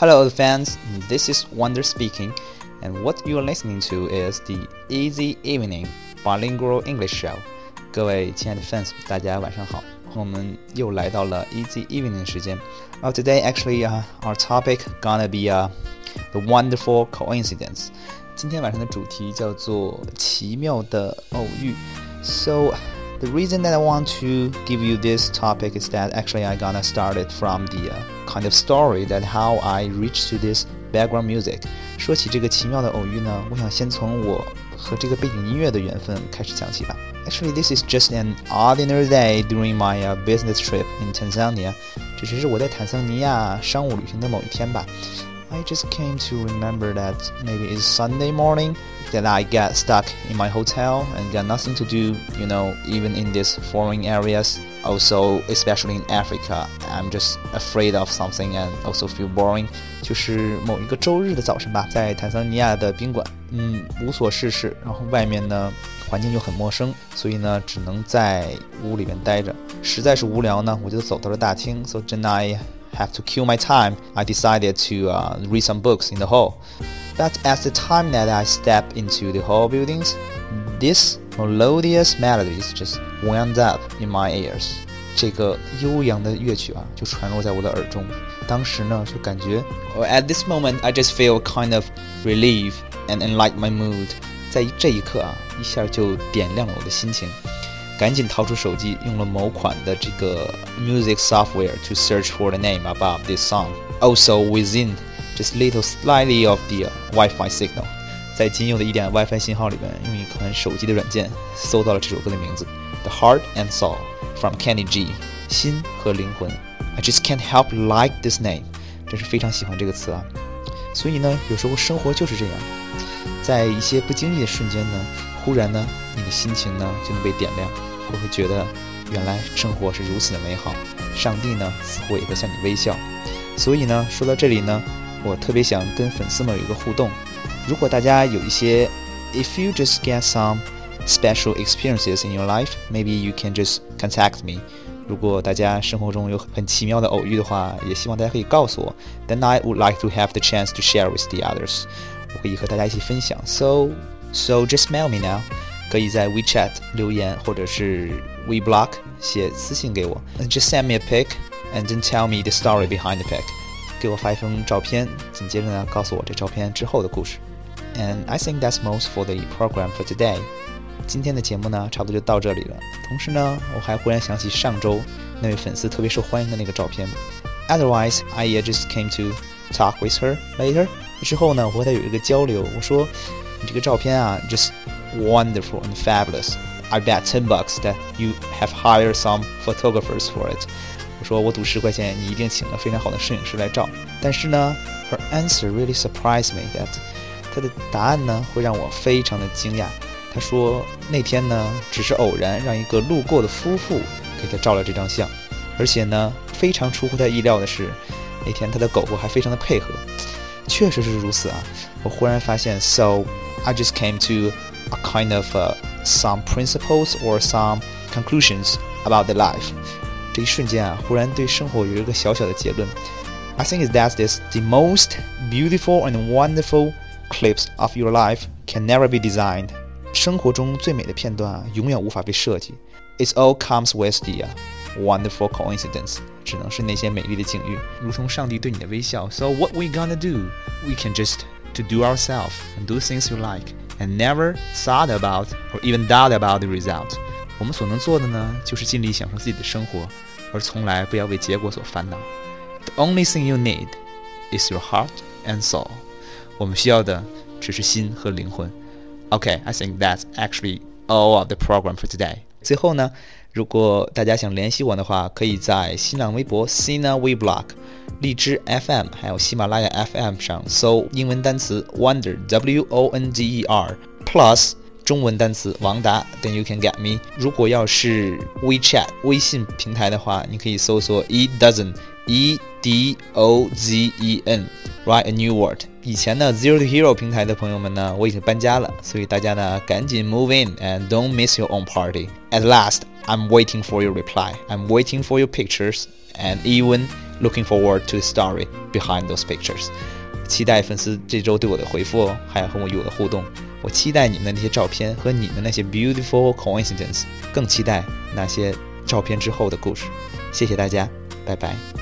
Hello, fans. This is Wonder speaking, and what you are listening to is the Easy Evening Bilingual English Show. 各位亲爱的 fans，大家晚上好。我们又来到了 Easy Evening 时间。Uh, today, actually, uh, our topic gonna be uh, the wonderful coincidence. 今天晚上的主题叫做奇妙的偶遇。So the reason that I want to give you this topic is that actually I gonna start it from the uh, kind of story that how I reached to this background music。说起这个奇妙的偶遇呢，我想先从我和这个背景音乐的缘分开始讲起吧。Actually, this is just an ordinary day during my uh, business trip in Tanzania。这只是我在坦桑尼亚商务旅行的某一天吧。 I just came to remember that maybe it's Sunday morning that I get stuck in my hotel and got nothing to do, you know, even in these foreign areas. Also, especially in Africa, I'm just afraid of something and also feel boring. 就是某一个周日的早晨吧，在坦桑尼亚的宾馆，嗯，无所事事，然后外面呢环境又很陌生，所以呢只能在屋里面待着。实在是无聊呢，我就走到了大厅。So then I have to kill my time. I decided to uh, read some books in the hall. But at the time that I stepped into the hall buildings, this melodious melodies just wound up in my ears. 这个悠扬的乐曲啊，就传入在我的耳中。当时呢，就感觉，at this moment I just feel kind of relief and enlight my mood。在这一刻啊，一下就点亮了我的心情。 赶紧掏出手机，用了某款的这个 music software to search for the name above this song. Also within just little slightly of the Wi-Fi signal，在仅有的一点 WiFi 信号里边，用一款手机的软件搜到了这首歌的名字，The Heart and Soul from Kenny G，心和灵魂。I just can't help like this name，真是非常喜欢这个词啊。所以呢，有时候生活就是这样， 在一些不经意的瞬间呢，忽然呢，你的心情呢就能被点亮。我会觉得，原来生活是如此的美好，上帝呢似乎也在向你微笑。所以呢，说到这里呢，我特别想跟粉丝们有一个互动。如果大家有一些，if you just get some special experiences in your life, maybe you can just contact me。如果大家生活中有很奇妙的偶遇的话，也希望大家可以告诉我。Then I would like to have the chance to share with the others。我可以和大家一起分享。So, so just mail me now。可以在 WeChat 留言，或者是 WeBlock 写私信给我。Just send me a pic and then tell me the story behind the pic。给我发一封照片，紧接着呢，告诉我这照片之后的故事。And I think that's most for the program for today。今天的节目呢，差不多就到这里了。同时呢，我还忽然想起上周那位粉丝特别受欢迎的那个照片。Otherwise, I just came to talk with her later。 之后呢，我和他有一个交流。我说，你这个照片啊，just wonderful and fabulous. I bet ten bucks that you have hired some photographers for it. 我说我赌十块钱，你一定请了非常好的摄影师来照。但是呢，her answer really surprised me that 她的答案呢会让我非常的惊讶。她说那天呢只是偶然让一个路过的夫妇给她照了这张相，而且呢非常出乎她意料的是，那天她的狗狗还非常的配合。确实是如此啊！我忽然发现，so I just came to a kind of uh, some principles or some conclusions about the life。这一瞬间啊，忽然对生活有一个小小的结论。I think is that this the most beautiful and wonderful clips of your life can never be designed。生活中最美的片段啊，永远无法被设计。It all comes with the、uh, wonderful coincidence，只能是那些美丽的境遇，如同上帝对你的微笑。So what we gonna do? We can just to do ourselves and do things you like and never thought about or even doubt about the result。我们所能做的呢，就是尽力享受自己的生活，而从来不要为结果所烦恼。The only thing you need is your heart and soul。我们需要的只是心和灵魂。Okay, I think that's actually all of the program for today. 最后呢，如果大家想联系我的话，可以在新浪微博 Sina WeBlock、荔枝 FM 还有喜马拉雅 FM 上搜英文单词 Wonder W O N D E R plus 中文单词王达，then you can get me。如果要是 WeChat 微信平台的话，你可以搜索 E dozen E D O Z E N write a new word。以前呢，Zero to Hero 平台的朋友们呢，我已经搬家了，所以大家呢赶紧 move in and don't miss your own party. At last, I'm waiting for your reply. I'm waiting for your pictures and even looking forward to the story behind those pictures。期待粉丝这周对我的回复哦，还有和我与我的互动。我期待你们的那些照片和你们那些 beautiful coincidence，更期待那些照片之后的故事。谢谢大家，拜拜。